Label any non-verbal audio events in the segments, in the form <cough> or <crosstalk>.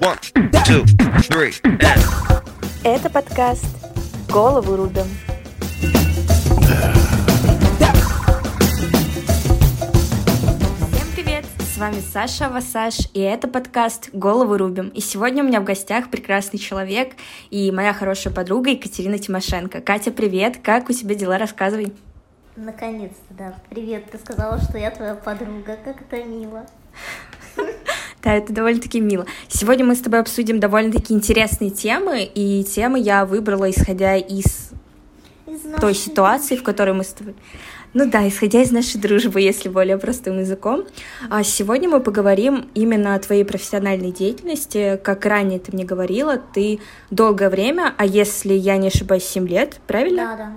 One, two, three, and... Это подкаст «Голову рубим». Всем привет! С вами Саша Васаш, и это подкаст «Голову рубим». И сегодня у меня в гостях прекрасный человек и моя хорошая подруга Екатерина Тимошенко. Катя, привет! Как у тебя дела? Рассказывай. Наконец-то, да. Привет, ты сказала, что я твоя подруга. Как это мило. Да, это довольно-таки мило. Сегодня мы с тобой обсудим довольно-таки интересные темы, и темы я выбрала, исходя из, Из той ситуации, в которой мы с тобой... Ну да, исходя из нашей дружбы, если более простым языком. А сегодня мы поговорим именно о твоей профессиональной деятельности. Как ранее ты мне говорила, ты долгое время, а если я не ошибаюсь, 7 лет, правильно? Да, да.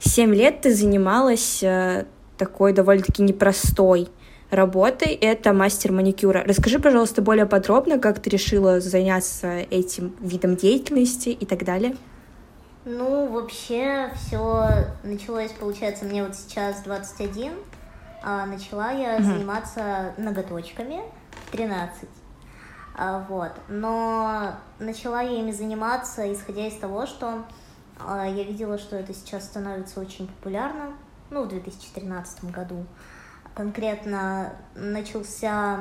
Семь лет ты занималась э, такой довольно-таки непростой работой. Это мастер маникюра. Расскажи, пожалуйста, более подробно, как ты решила заняться этим видом деятельности и так далее. Ну, вообще, все началось, получается, мне вот сейчас 21, а начала я Мгм. заниматься ноготочками в 13. А, вот. Но начала я ими заниматься, исходя из того, что а, я видела, что это сейчас становится очень популярным, ну, в 2013 году. Конкретно начался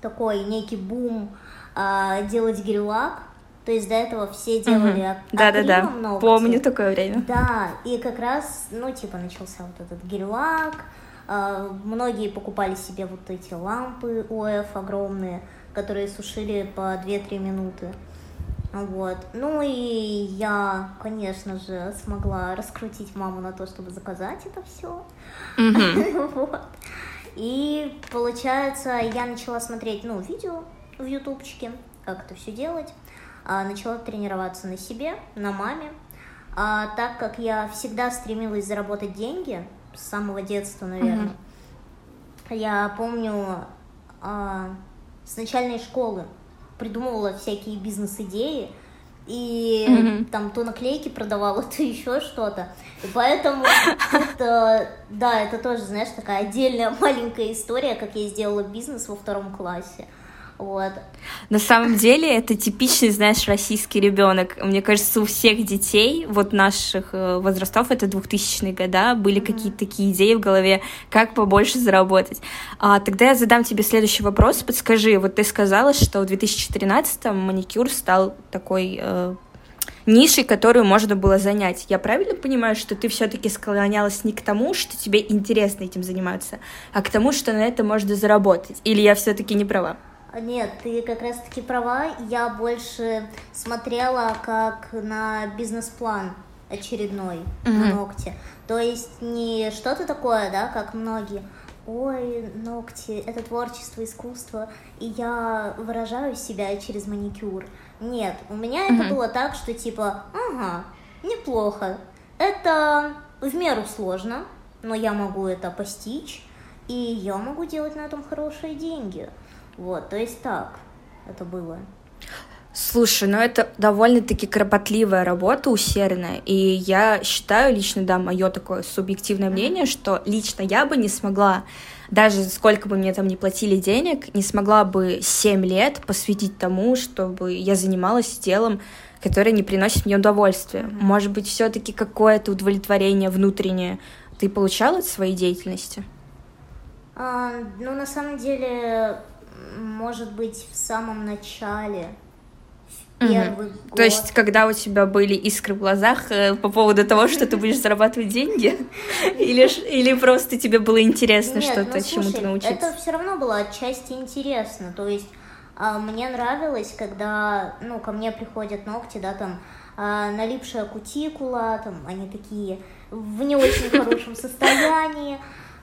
такой некий бум а, делать гель-лак, то есть до этого все делали ак- Да-да-да, ногти. помню такое время. Да, и как раз, ну, типа, начался вот этот гель-лак, а, многие покупали себе вот эти лампы ОФ огромные, которые сушили по 2-3 минуты. Вот. Ну и я, конечно же, смогла раскрутить маму на то, чтобы заказать это все. <laughs> Вот. И получается, я начала смотреть, ну, видео в ютубчике, как это все делать. А, начала тренироваться на себе, на маме. А, так как я всегда стремилась заработать деньги с самого детства, наверное. Я помню а, с начальной школы придумывала всякие бизнес-идеи, и Мгм. там то наклейки продавала, <laughs> то еще что-то. И поэтому это, да, это тоже, знаешь, такая отдельная маленькая история, как я сделала бизнес во втором классе. Вот. На самом деле это типичный, знаешь, российский ребенок. Мне кажется, у всех детей вот наших э, возрастов, это 2000-е года, были какие-то такие идеи в голове, как побольше заработать. А, тогда я задам тебе следующий вопрос. Подскажи, вот ты сказала, что в 2013-м маникюр стал такой э, нишей, которую можно было занять. Я правильно понимаю, что ты все-таки склонялась не к тому, что тебе интересно этим заниматься, а к тому, что на это можно заработать? Или я все-таки не права? А, Нет, ты как раз-таки права. Я больше смотрела как на бизнес-план очередной на Мгм. ногти. То есть не что-то такое, да, как многие. Ой, ногти, это творчество, искусство, и я выражаю себя через маникюр. Нет, у меня это Мгм. было так, что типа, ага, неплохо. Это в меру сложно, но я могу это постичь, и я могу делать на этом хорошие деньги. Вот, то есть так это было. Слушай, ну это довольно-таки кропотливая работа, усердная, и я считаю, лично, да, мое такое субъективное мнение, что лично я бы не смогла, даже сколько бы мне там не платили денег, не смогла бы 7 лет посвятить тому, чтобы я занималась делом, которое не приносит мне удовольствия. Может быть, все-таки какое-то удовлетворение внутреннее ты получала от своей деятельности? А, ну, на самом деле, может быть, в самом начале, в год. То есть, когда у тебя были искры в глазах э, по поводу того, что ты будешь зарабатывать деньги? <laughs> Или, или просто тебе было интересно что-то, ну, чему-то научиться? Это все равно было отчасти интересно. То есть а, мне нравилось, когда ну, ко мне приходят ногти, да, там а, налипшая кутикула, там они такие в не очень хорошем состоянии.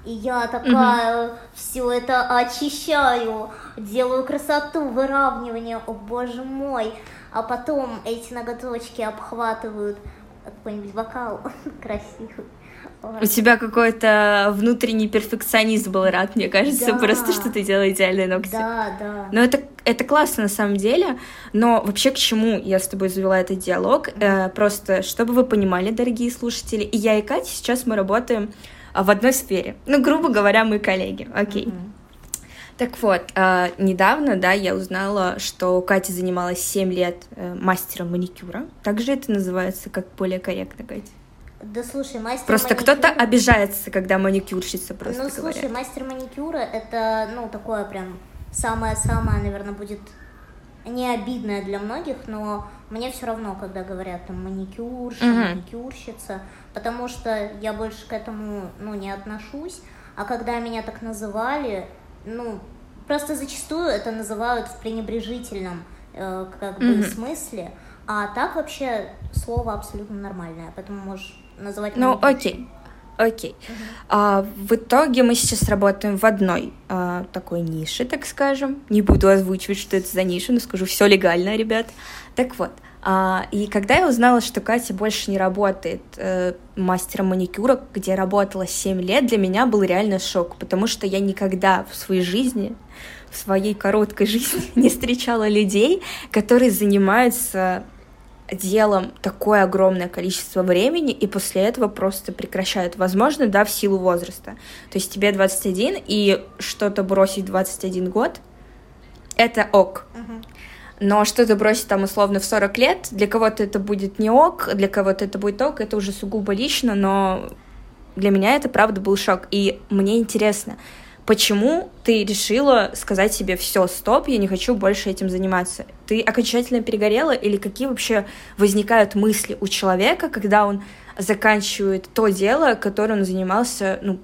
И я такая все это очищаю, делаю красоту, выравнивание, о боже мой. А потом эти ноготочки обхватывают какой-нибудь бокал <laughs> красивый. У тебя какой-то внутренний перфекционизм был рад, мне кажется, Да. просто что ты делала идеальные ногти. Да, да. Но это, это классно на самом деле, но вообще к чему я с тобой завела этот диалог? Э, просто, чтобы вы понимали, дорогие слушатели, и я, и Катя, сейчас мы работаем в одной сфере. Ну, грубо говоря, мы коллеги, окей. Мгм. Так вот, э, недавно, да, я узнала, что Катя занималась 7 лет э, мастером маникюра. Также это называется, как более корректно, Катя. Да слушай, мастер Просто маникюра... кто-то обижается, когда маникюрщица просто Ну, говорят. слушай, мастер маникюра это, ну, такое прям самое-самое, наверное, будет не обидное для многих, но мне все равно, когда говорят там маникюрша, Мгм. маникюрщица, потому что я больше к этому, ну, не отношусь, а когда меня так называли, ну, просто зачастую это называют в пренебрежительном, э, как бы, Мгм. смысле, а так вообще слово абсолютно нормальное, поэтому можешь называть Ну, маникюрщицей. Окей. Окей. А, в итоге мы сейчас работаем в одной а, такой нише, так скажем. Не буду озвучивать, что это за ниша, но скажу, все легально, ребят. Так вот. а, и когда я узнала, что Катя больше не работает э, мастером маникюра, где работала 7 лет, для меня был реально шок, потому что я никогда в своей жизни, в своей короткой <laughs> жизни не встречала людей, которые занимаются делом такое огромное количество времени, и после этого просто прекращают. Возможно, да, в силу возраста. То есть тебе 21, и что-то бросить в 21 год, это ок. Но что-то бросить там условно в 40 лет, для кого-то это будет не ок, для кого-то это будет ок, это уже сугубо лично, но для меня это правда был шок. И мне интересно, почему ты решила сказать себе все, стоп, я не хочу больше этим заниматься? Ты окончательно перегорела или какие вообще возникают мысли у человека, когда он заканчивает то дело, которым он занимался, ну,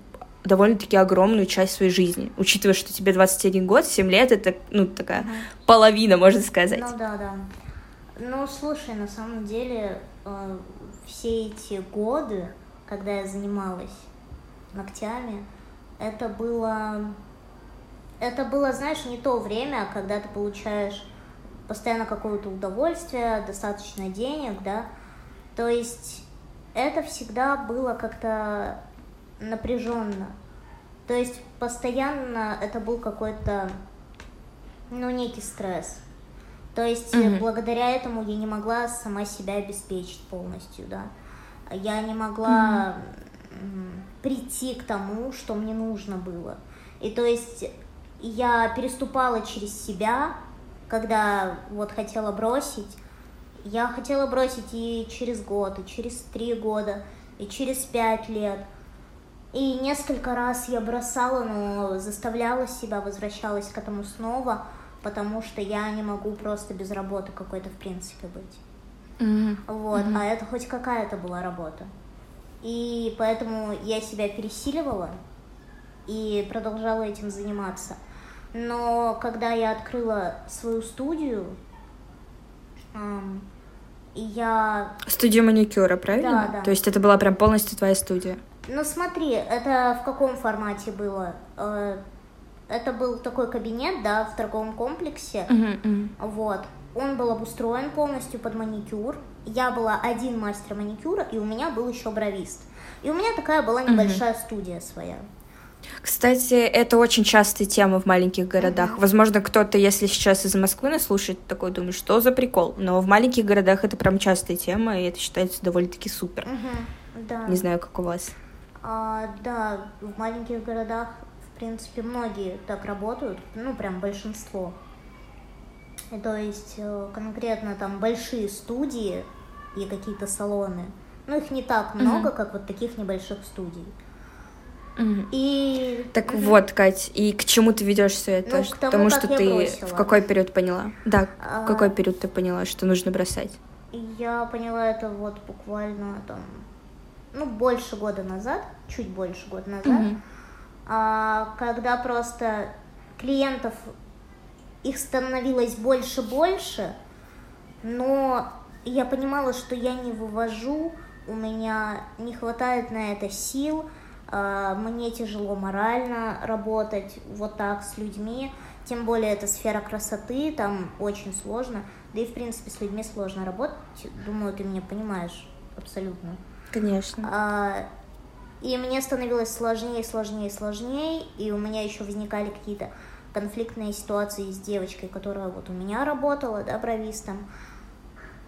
довольно-таки огромную часть своей жизни, учитывая, что тебе 21 год, 7 лет, это, ну, такая Мгм. половина, можно сказать. Ну да, да. Ну слушай, на самом деле э, все эти годы, когда я занималась ногтями, это было, это было, знаешь, не то время, когда ты получаешь постоянно какое-то удовольствие, достаточно денег, да. То есть это всегда было как-то напряженно. То есть постоянно это был какой-то, ну, некий стресс. То есть Мгм. благодаря этому я не могла сама себя обеспечить полностью, да. Я не могла м, прийти к тому, что мне нужно было. И то есть я переступала через себя, когда вот хотела бросить. Я хотела бросить и через год, и через три года, и через пять лет. И несколько раз я бросала, но заставляла себя, возвращалась к этому снова, потому что я не могу просто без работы какой-то в принципе быть. Мгм. Вот, а это хоть какая-то была работа. И поэтому я себя пересиливала и продолжала этим заниматься. Но когда я открыла свою студию, я Студия маникюра, правильно? Да, да. То есть это была прям полностью твоя студия. Ну смотри, это в каком формате было? Э, Это был такой кабинет, да, в торговом комплексе. Вот. Он был обустроен полностью под маникюр. Я была один мастер маникюра, и у меня был еще бровист. И у меня такая была небольшая студия своя. Кстати, это очень частая тема в маленьких городах. Возможно, кто-то, если сейчас из Москвы нас слушает, такой думает, что за прикол. Но в маленьких городах это прям частая тема, и это считается довольно-таки супер. Мгм, Да. Не знаю, как у вас. А, да, в маленьких городах, в принципе, многие так работают, ну, прям большинство. То есть э, конкретно там большие студии и какие-то салоны, ну, их не так много, как вот таких небольших студий. И... Так Мгм. вот, Кать, и к чему ты ведешь все это? Ну, к тому, Потому что ты бросила. в какой период поняла? Да, А. в какой период ты поняла, что нужно бросать? Я поняла это вот буквально там, ну, больше года назад, чуть больше года назад, Мгм. а, когда просто клиентов, их становилось больше-больше, но я понимала, что я не вывожу, у меня не хватает на это сил, а, мне тяжело морально работать вот так с людьми, тем более это сфера красоты, там очень сложно, да и в принципе с людьми сложно работать, думаю, ты меня понимаешь абсолютно. Конечно. А, И мне становилось сложнее, сложнее, сложнее, и у меня еще возникали какие-то конфликтные ситуации с девочкой, которая вот у меня работала, да, бровистом.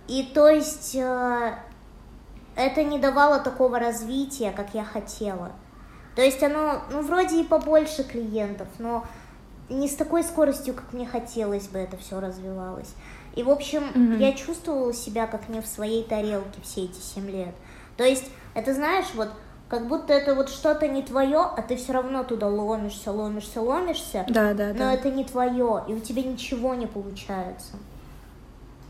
И то есть э, это не давало такого развития, как я хотела. То есть оно, ну, вроде и побольше клиентов, но не с такой скоростью, как мне хотелось бы это все развивалось. И, в общем, Мгм. я чувствовала себя как не в своей тарелке все эти семь лет. То есть, это знаешь, вот как будто это вот что-то не твое, а ты все равно туда ломишься, ломишься, ломишься, Да, да, но да. это не твое, и у тебя ничего не получается.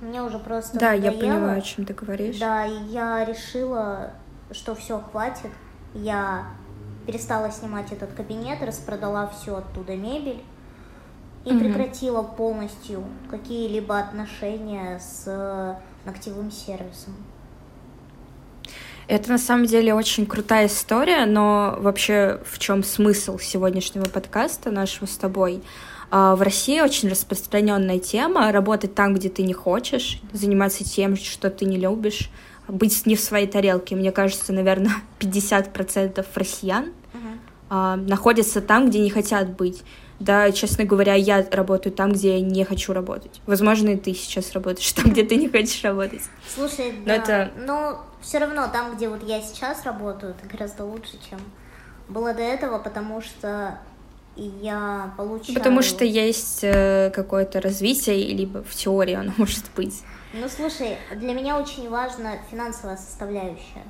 Мне уже просто Да, я надоело. понимаю, о чем ты говоришь. Да, и я решила, что все хватит. Я перестала снимать этот кабинет, распродала всю оттуда мебель и Мгм. прекратила полностью какие-либо отношения с э, ногтевым сервисом. Это на самом деле очень крутая история, но вообще в чем смысл сегодняшнего подкаста нашего с тобой? А, В России очень распространенная тема работать там, где ты не хочешь, заниматься тем, что ты не любишь, быть не в своей тарелке. Мне кажется, наверное, <laughs> 50% россиян а, находятся там, где не хотят быть. Да, честно говоря, я работаю там, где я не хочу работать. Возможно, и ты сейчас работаешь там, где ты не хочешь работать. Слушай, Но да, это- но все равно там, где вот я сейчас работаю, это гораздо лучше, чем было до этого, потому что я получаю... Потому что есть э, какое-то развитие, либо в теории оно <laughs> может быть. Ну, слушай, для меня очень важна финансовая составляющая.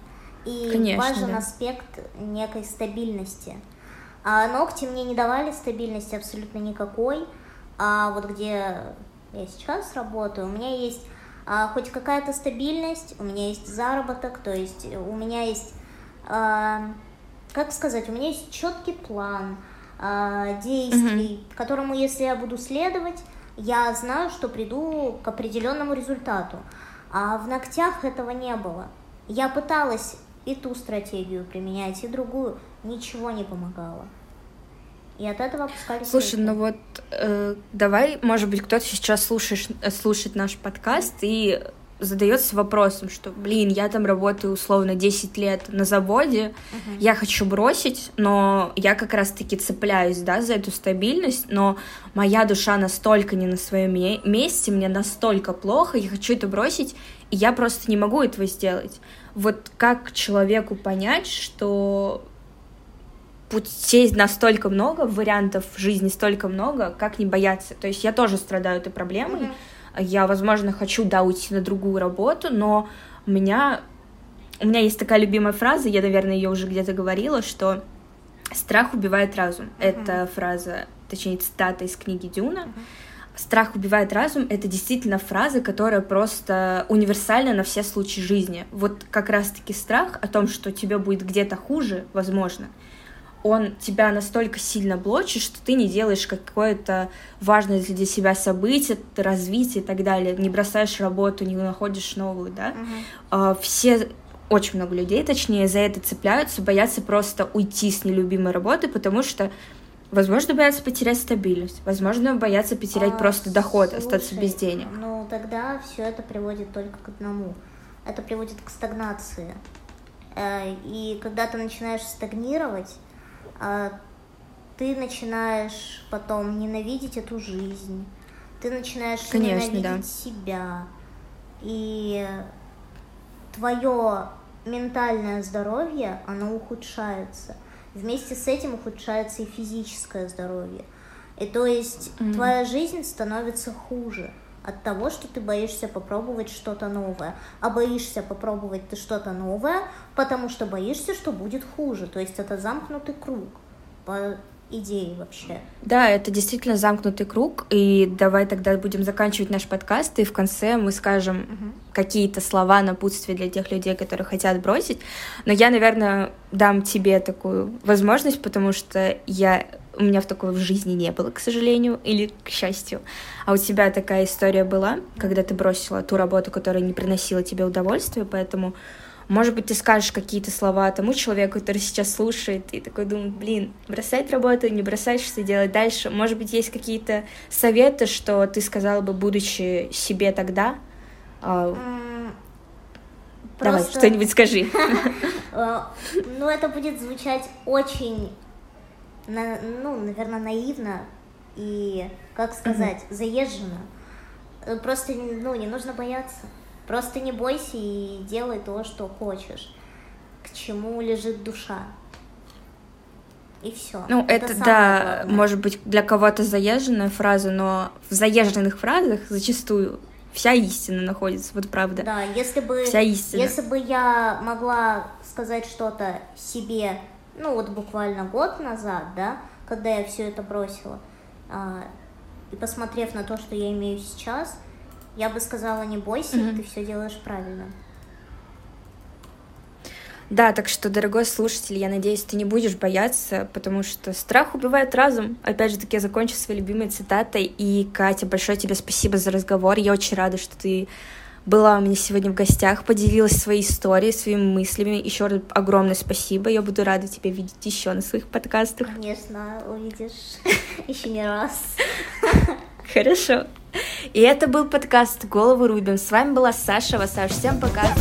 И Конечно, важен да. аспект некой стабильности. А ногти мне не давали стабильности абсолютно никакой. А вот где я сейчас работаю, у меня есть а, хоть какая-то стабильность, у меня есть заработок, то есть у меня есть, а, как сказать, у меня есть четкий план а, действий, которому, если я буду следовать, я знаю, что приду к определенному результату. А в ногтях этого не было. Я пыталась и ту стратегию применять, и другую, ничего не помогало. И от этого опускались Слушай, руки. ну вот э, давай, может быть, кто-то сейчас слушаешь, э, слушает наш подкаст и задается вопросом, что, блин, я там работаю условно 10 лет на заводе, я хочу бросить, но я как раз-таки цепляюсь, да, за эту стабильность, но моя душа настолько не на своем ме- месте, мне настолько плохо, я хочу это бросить, и я просто не могу этого сделать. Вот как человеку понять, что путей настолько много, вариантов в жизни столько много, как не бояться. То есть я тоже страдаю этой проблемой. Мгм. Я, возможно, хочу, да, уйти на другую работу, но у меня, у меня есть такая любимая фраза, я, наверное, ее уже где-то говорила, что страх убивает разум. Это фраза, точнее, цитата из книги Дюна. Страх убивает разум — это действительно фраза, которая просто универсальна на все случаи жизни. Вот как раз-таки страх о том, что тебе будет где-то хуже, возможно, он тебя настолько сильно блочит, что ты не делаешь какое-то важное для себя событие, развитие и так далее, не бросаешь работу, не находишь новую, да. А, Все, очень много людей, точнее, за это цепляются, боятся просто уйти с нелюбимой работы, потому что, возможно, боятся потерять стабильность, возможно, боятся потерять А, просто доход, остаться слушай, без денег. Ну, тогда все это приводит только к одному. Это приводит к стагнации. Э, И когда ты начинаешь стагнировать, ты начинаешь потом ненавидеть эту жизнь. Ты начинаешь Конечно, ненавидеть да. себя. И твое ментальное здоровье, оно ухудшается. Вместе с этим ухудшается и физическое здоровье. И то есть Мгм. твоя жизнь становится хуже от того, что ты боишься попробовать что-то новое. А боишься попробовать ты что-то новое, потому что боишься, что будет хуже. То есть это замкнутый круг по идее вообще. Да, это действительно замкнутый круг, и давай тогда будем заканчивать наш подкаст, и в конце мы скажем какие-то слова напутствия для тех людей, которые хотят бросить. Но я, наверное, дам тебе такую возможность, потому что я у меня в такой в жизни не было, к сожалению, или к счастью. А у тебя такая история была, когда ты бросила ту работу, которая не приносила тебе удовольствия, поэтому может быть, ты скажешь какие-то слова тому человеку, который сейчас слушает, и такой думает, блин, бросать работу, не бросать, что делать дальше. Может быть, есть какие-то советы, что ты сказала бы, будучи себе тогда? А, М, Давай, просто- что-нибудь скажи. <laughs> Э, Ну, это будет звучать очень, на- ну, наверное, наивно и, как сказать, заезженно. Э, Просто, ну, не нужно бояться. Просто не бойся и делай то, что хочешь. К чему лежит душа. И все. Ну, это, это да, главное. может быть, для кого-то заезженная фраза, но в заезженных фразах зачастую вся истина находится, вот правда. Да, если бы, вся истина. если бы я могла сказать что-то себе, ну вот буквально год назад, да, когда я все это бросила, а, и посмотрев на то, что я имею сейчас, я бы сказала, не бойся, mm-hmm. ты все делаешь правильно. Да, так что, дорогой слушатель, я надеюсь, ты не будешь бояться, потому что страх убивает разум. Опять же таки, я закончу своей любимой цитатой. И, Катя, большое тебе спасибо за разговор. Я очень рада, что ты была у меня сегодня в гостях, поделилась своей историей, своими мыслями. Еще раз огромное спасибо. Я буду рада тебя видеть еще на своих подкастах. Конечно, увидишь <laughs> еще не раз. <laughs> Хорошо. И это был подкаст «Голову Рубин». С вами была Саша Васаш. Всем пока.